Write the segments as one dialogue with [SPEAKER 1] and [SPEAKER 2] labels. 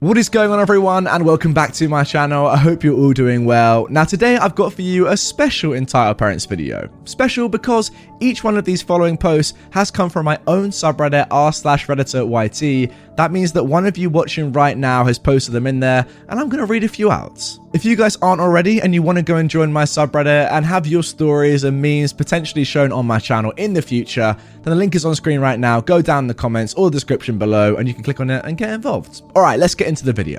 [SPEAKER 1] What is going on, everyone, and welcome back to my channel. I hope you're all doing well. Now, today I've got for you a special entire parents video. Special because each one of these following posts has come from my own subreddit r slash redditor yt. That means that one of you watching right now has posted them in there, and I'm going to read a few out. If you guys aren't already and you want to go and join my subreddit and have your stories and memes potentially shown on my channel in the future, then the link is on screen right now. Go down in the comments or the description below and you can click on it and get involved. All right, let's get into the video.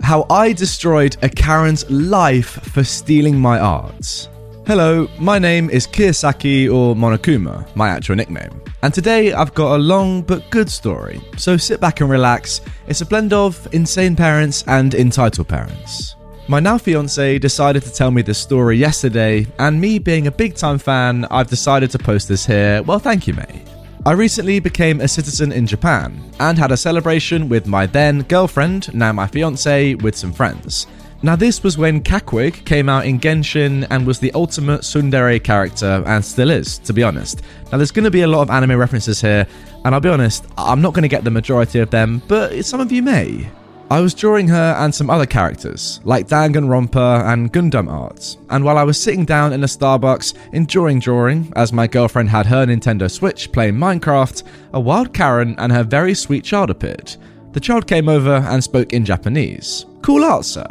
[SPEAKER 1] How I destroyed a Karen's life for stealing my art. Hello, my name is Kiyosaki or Monokuma, my actual nickname. And today I've got a long but good story, so sit back and relax. It's a blend of insane parents and entitled parents. My now fiance decided to tell me this story yesterday, and me being a big time fan, I've decided to post this here. Well, thank you, mate. I recently became a citizen in Japan and had a celebration with my then girlfriend, now my fiance, with some friends. Now, this was when Keqing came out in Genshin and was the ultimate tsundere character, and still is, to be honest. Now, there's going to be a lot of anime references here, and I'll be honest, I'm not going to get the majority of them, but some of you may. I was drawing her and some other characters, like Danganronpa and Gundam art, and while I was sitting down in a Starbucks enjoying drawing, as my girlfriend had her Nintendo Switch playing Minecraft, a wild Karen and her very sweet child appeared. The child came over and spoke in Japanese. Cool art, sir.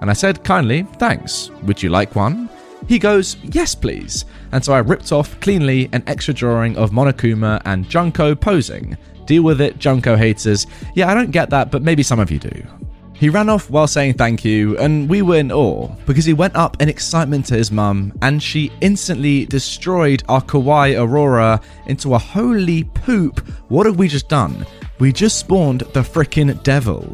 [SPEAKER 1] And I said kindly, thanks. Would you like one? He goes, yes, please. And so I ripped off cleanly an extra drawing of Monokuma and Junko posing. Deal with it, Junko haters. Yeah, I don't get that, but maybe some of you do. He ran off while saying thank you, and we were in awe because he went up in excitement to his mum and she instantly destroyed our kawaii Aurora into a holy poop. What have we just done? We just spawned the frickin' devil.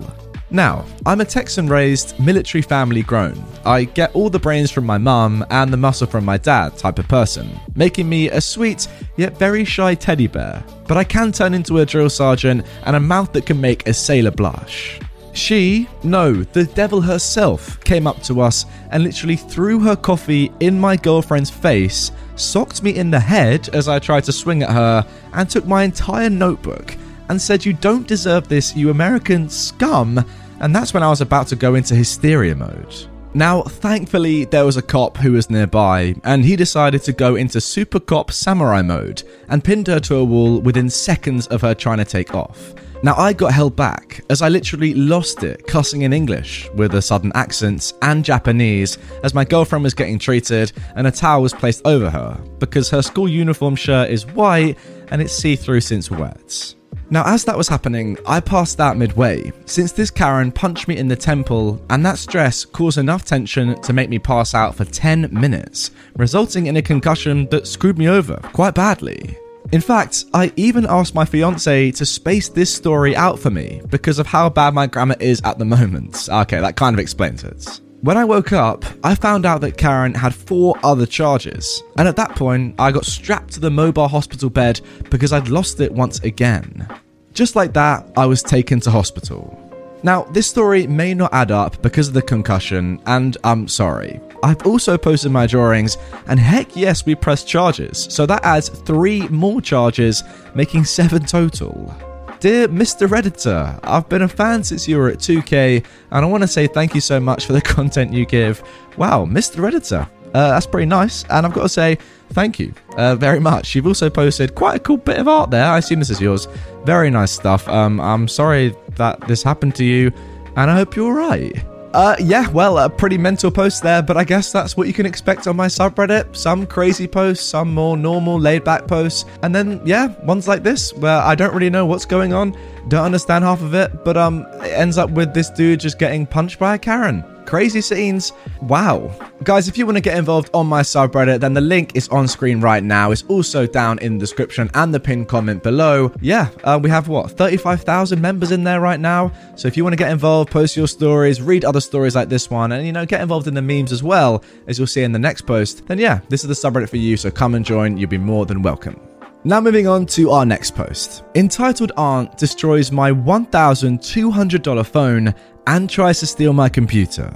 [SPEAKER 1] Now, I'm a Texan raised, military family grown. I get all the brains from my mum and the muscle from my dad type of person, making me a sweet yet very shy teddy bear. But I can turn into a drill sergeant and a mouth that can make a sailor blush. She, no, the devil herself, came up to us and literally threw her coffee in my girlfriend's face, socked me in the head as I tried to swing at her, and took my entire notebook and said, You don't deserve this, you American scum. And that's when I was about to go into hysteria mode. Now, thankfully, there was a cop who was nearby, and he decided to go into Super Cop Samurai mode and pinned her to a wall within seconds of her trying to take off. Now, I got held back as I literally lost it cussing in English with a sudden accent and Japanese as my girlfriend was getting treated and a towel was placed over her because her school uniform shirt is white and it's see through since wet. Now, as that was happening, I passed out midway, since this Karen punched me in the temple, and that stress caused enough tension to make me pass out for 10 minutes, resulting in a concussion that screwed me over quite badly. In fact, I even asked my fiance to space this story out for me because of how bad my grammar is at the moment. Okay, that kind of explains it. When I woke up, I found out that Karen had four other charges, and at that point, I got strapped to the mobile hospital bed because I'd lost it once again. Just like that, I was taken to hospital. Now, this story may not add up because of the concussion, and I'm sorry. I've also posted my drawings, and heck yes, we pressed charges, so that adds three more charges, making seven total. Dear Mr. Redditor, I've been a fan since you were at 2K, and I want to say thank you so much for the content you give. Wow, Mr. Redditor, uh, that's pretty nice, and I've got to say thank you uh, very much. You've also posted quite a cool bit of art there. I assume this is yours. Very nice stuff. Um, I'm sorry that this happened to you, and I hope you're alright. Uh, yeah, well, a pretty mental post there, but I guess that's what you can expect on my subreddit. Some crazy posts, some more normal, laid back posts, and then, yeah, ones like this where I don't really know what's going on, don't understand half of it, but um, it ends up with this dude just getting punched by a Karen. Crazy scenes. Wow. Guys, if you want to get involved on my subreddit, then the link is on screen right now. It's also down in the description and the pinned comment below. Yeah, uh, we have what, 35,000 members in there right now. So if you want to get involved, post your stories, read other stories like this one, and you know, get involved in the memes as well, as you'll see in the next post, then yeah, this is the subreddit for you. So come and join. You'll be more than welcome. Now, moving on to our next post. Entitled Aunt destroys my $1,200 phone and tries to steal my computer.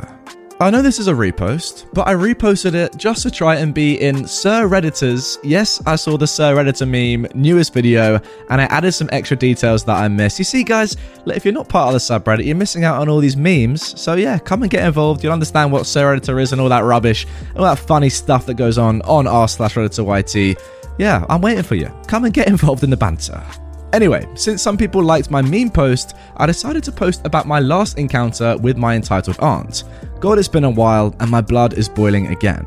[SPEAKER 1] I know this is a repost, but I reposted it just to try and be in Sir Redditor's, yes, I saw the Sir Redditor meme, newest video, and I added some extra details that I missed. You see, guys, if you're not part of the subreddit, you're missing out on all these memes. So yeah, come and get involved. You'll understand what Sir Redditor is and all that rubbish, all that funny stuff that goes on on r slash Redditor YT. Yeah, I'm waiting for you. Come and get involved in the banter. Anyway, since some people liked my meme post, I decided to post about my last encounter with my entitled aunt. God, it's been a while, and my blood is boiling again.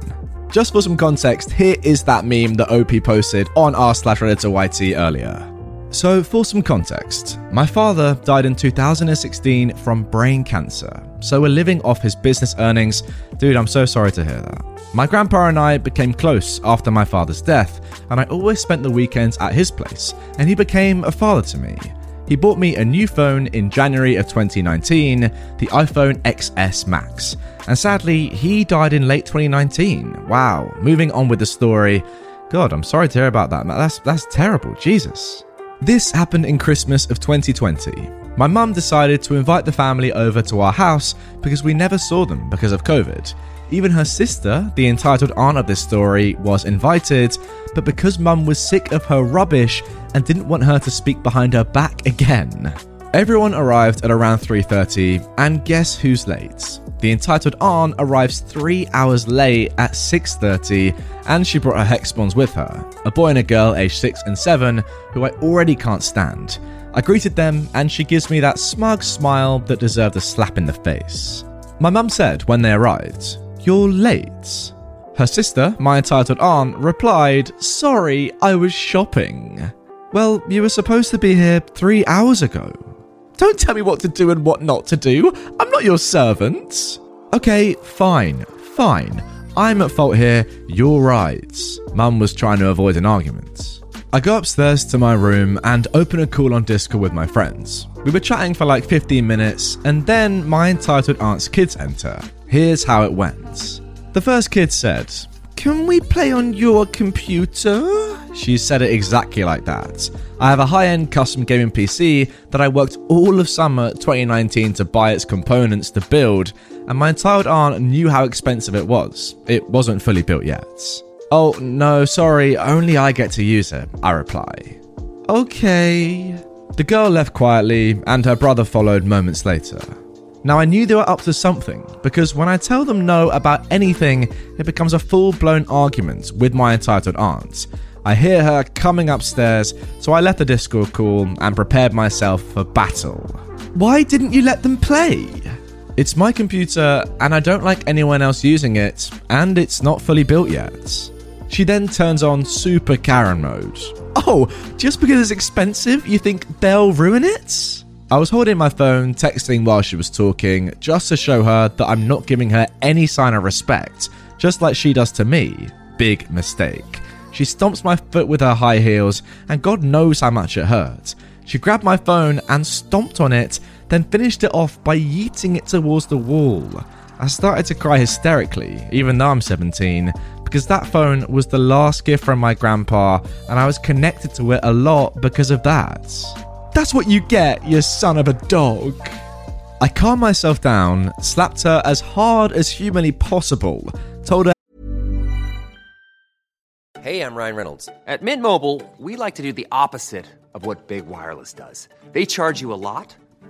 [SPEAKER 1] Just for some context, here is that meme that OP posted on r slash YT earlier. So, for some context, my father died in 2016 from brain cancer, so we're living off his business earnings. Dude, I'm so sorry to hear that. My grandpa and I became close after my father's death, and I always spent the weekends at his place, and he became a father to me. He bought me a new phone in January of 2019, the iPhone XS Max, and sadly, he died in late 2019. Wow, moving on with the story. God, I'm sorry to hear about that. That's that's terrible. Jesus. This happened in Christmas of 2020. My mum decided to invite the family over to our house because we never saw them because of COVID. Even her sister, the entitled aunt of this story, was invited, but because mum was sick of her rubbish and didn't want her to speak behind her back again. Everyone arrived at around 3:30, and guess who's late? The entitled aunt arrives 3 hours late at 6:30, and she brought her Hexbons with her, a boy and a girl aged 6 and 7 who I already can't stand. I greeted them, and she gives me that smug smile that deserved a slap in the face. My mum said when they arrived, You're late. Her sister, my entitled aunt, replied, Sorry, I was shopping. Well, you were supposed to be here three hours ago. Don't tell me what to do and what not to do. I'm not your servant. Okay, fine, fine. I'm at fault here. You're right. Mum was trying to avoid an argument. I go upstairs to my room and open a call on Discord with my friends. We were chatting for like 15 minutes, and then my entitled aunt's kids enter. Here's how it went. The first kid said, Can we play on your computer? She said it exactly like that. I have a high end custom gaming PC that I worked all of summer 2019 to buy its components to build, and my entitled aunt knew how expensive it was. It wasn't fully built yet. Oh, no, sorry, only I get to use it, I reply. Okay. The girl left quietly, and her brother followed moments later. Now, I knew they were up to something, because when I tell them no about anything, it becomes a full blown argument with my entitled aunt. I hear her coming upstairs, so I left the Discord call and prepared myself for battle. Why didn't you let them play? It's my computer, and I don't like anyone else using it, and it's not fully built yet. She then turns on Super Karen mode. Oh, just because it's expensive, you think they'll ruin it? I was holding my phone, texting while she was talking, just to show her that I'm not giving her any sign of respect, just like she does to me. Big mistake. She stomps my foot with her high heels, and God knows how much it hurt. She grabbed my phone and stomped on it, then finished it off by yeeting it towards the wall. I started to cry hysterically, even though I'm 17, because that phone was the last gift from my grandpa and I was connected to it a lot because of that. That's what you get, you son of a dog. I calmed myself down, slapped her as hard as humanly possible, told her
[SPEAKER 2] Hey, I'm Ryan Reynolds. At Mint Mobile, we like to do the opposite of what Big Wireless does. They charge you a lot,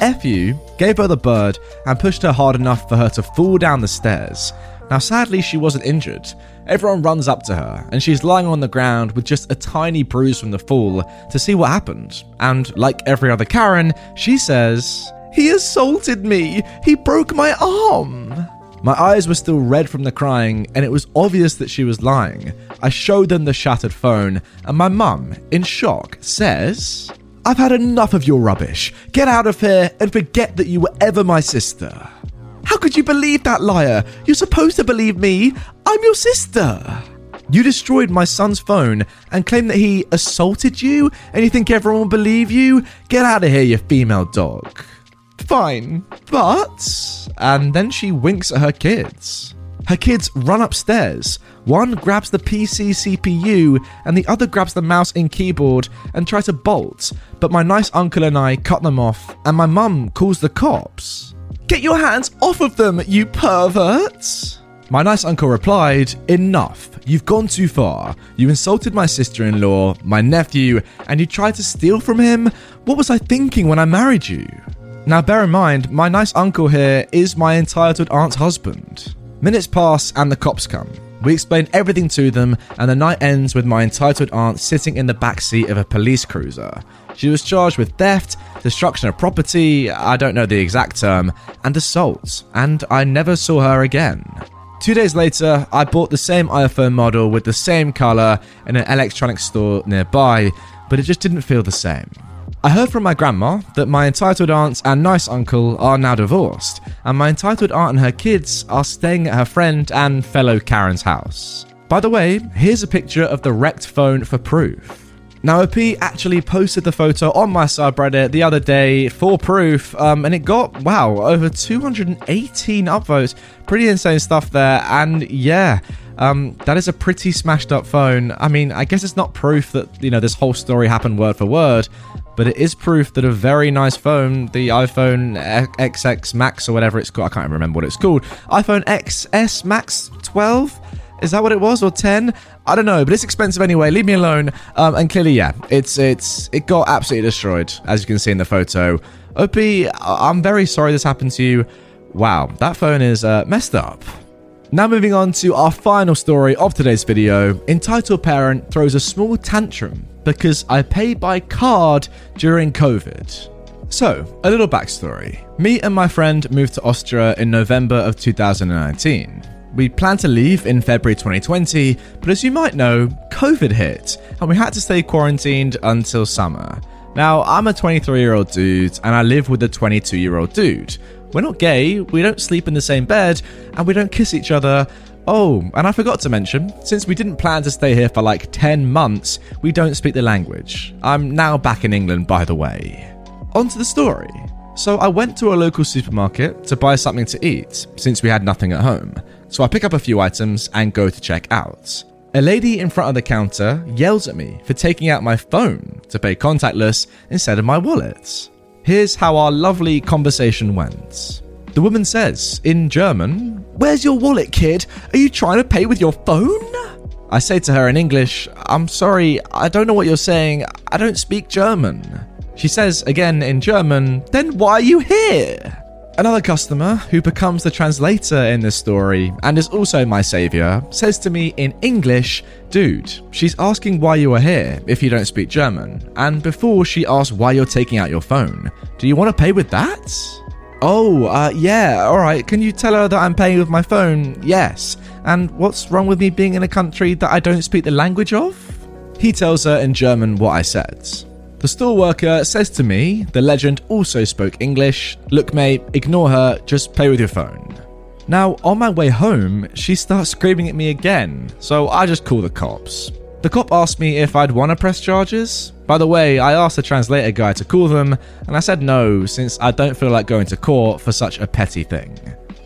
[SPEAKER 1] F you, gave her the bird, and pushed her hard enough for her to fall down the stairs. Now, sadly, she wasn't injured. Everyone runs up to her, and she's lying on the ground with just a tiny bruise from the fall to see what happened. And like every other Karen, she says, He assaulted me! He broke my arm! My eyes were still red from the crying, and it was obvious that she was lying. I showed them the shattered phone, and my mum, in shock, says, I've had enough of your rubbish. Get out of here and forget that you were ever my sister. How could you believe that liar? You're supposed to believe me. I'm your sister. You destroyed my son's phone and claim that he assaulted you, and you think everyone will believe you? Get out of here, you female dog. Fine, but. And then she winks at her kids. Her kids run upstairs. One grabs the PC CPU and the other grabs the mouse and keyboard and try to bolt, but my nice uncle and I cut them off, and my mum calls the cops. Get your hands off of them, you perverts! My nice uncle replied, Enough. You've gone too far. You insulted my sister in law, my nephew, and you tried to steal from him? What was I thinking when I married you? Now, bear in mind, my nice uncle here is my entitled aunt's husband. Minutes pass and the cops come. We explain everything to them, and the night ends with my entitled aunt sitting in the back seat of a police cruiser. She was charged with theft, destruction of property, I don't know the exact term, and assault, and I never saw her again. Two days later, I bought the same iPhone model with the same colour in an electronics store nearby, but it just didn't feel the same. I heard from my grandma that my entitled aunt and nice uncle are now divorced, and my entitled aunt and her kids are staying at her friend and fellow Karen's house. By the way, here's a picture of the wrecked phone for proof. Now, OP actually posted the photo on my subreddit the other day for proof, um, and it got, wow, over 218 upvotes. Pretty insane stuff there, and yeah. Um, that is a pretty smashed up phone. I mean, I guess it's not proof that, you know, this whole story happened word for word, but it is proof that a very nice phone, the iPhone XX Max or whatever it's called, I can't remember what it's called, iPhone XS Max 12? Is that what it was or 10? I don't know, but it's expensive anyway. Leave me alone. Um, and clearly, yeah, it's it's it got absolutely destroyed, as you can see in the photo. OP, I'm very sorry this happened to you. Wow, that phone is uh, messed up. Now moving on to our final story of today's video. Entitled parent throws a small tantrum because I pay by card during COVID. So, a little backstory. Me and my friend moved to Austria in November of 2019. We planned to leave in February 2020, but as you might know, COVID hit, and we had to stay quarantined until summer. Now, I'm a 23 year old dude, and I live with a 22 year old dude. We're not gay, we don't sleep in the same bed, and we don't kiss each other. Oh, and I forgot to mention, since we didn't plan to stay here for like 10 months, we don't speak the language. I'm now back in England, by the way. On to the story. So I went to a local supermarket to buy something to eat, since we had nothing at home. So I pick up a few items and go to check out. A lady in front of the counter yells at me for taking out my phone to pay contactless instead of my wallet. Here's how our lovely conversation went. The woman says, in German, Where's your wallet, kid? Are you trying to pay with your phone? I say to her in English, I'm sorry, I don't know what you're saying. I don't speak German. She says again in German, Then why are you here? Another customer, who becomes the translator in this story and is also my savior, says to me in English, Dude, she's asking why you are here if you don't speak German. And before she asks why you're taking out your phone, do you want to pay with that? Oh, uh, yeah, alright. Can you tell her that I'm paying with my phone? Yes. And what's wrong with me being in a country that I don't speak the language of? He tells her in German what I said. The store worker says to me, the legend also spoke English, Look, mate, ignore her, just play with your phone. Now, on my way home, she starts screaming at me again, so I just call the cops. The cop asked me if I'd want to press charges. By the way, I asked the translator guy to call them, and I said no, since I don't feel like going to court for such a petty thing.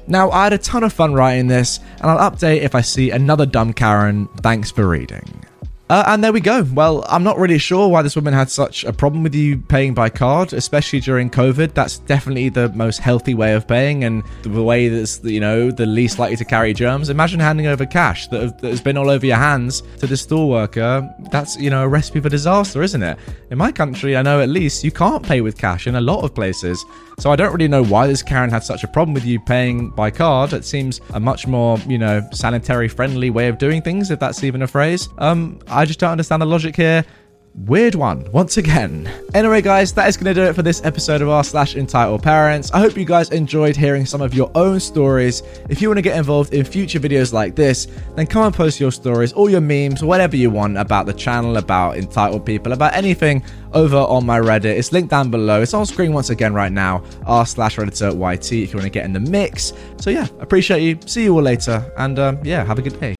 [SPEAKER 1] Now, I had a ton of fun writing this, and I'll update if I see another dumb Karen. Thanks for reading. Uh, and there we go. Well, I'm not really sure why this woman had such a problem with you paying by card, especially during COVID. That's definitely the most healthy way of paying and the way that's, you know, the least likely to carry germs. Imagine handing over cash that, have, that has been all over your hands to the store worker. That's, you know, a recipe for disaster, isn't it? In my country, I know at least you can't pay with cash in a lot of places. So I don't really know why this Karen had such a problem with you paying by card. It seems a much more, you know, sanitary friendly way of doing things, if that's even a phrase. Um, I just don't understand the logic here. Weird one, once again. Anyway, guys, that is going to do it for this episode of r slash entitled parents. I hope you guys enjoyed hearing some of your own stories. If you want to get involved in future videos like this, then come and post your stories, all your memes, whatever you want about the channel, about entitled people, about anything over on my Reddit. It's linked down below. It's on screen once again right now, r slash redditor yt if you want to get in the mix. So yeah, appreciate you. See you all later, and um, yeah, have a good day.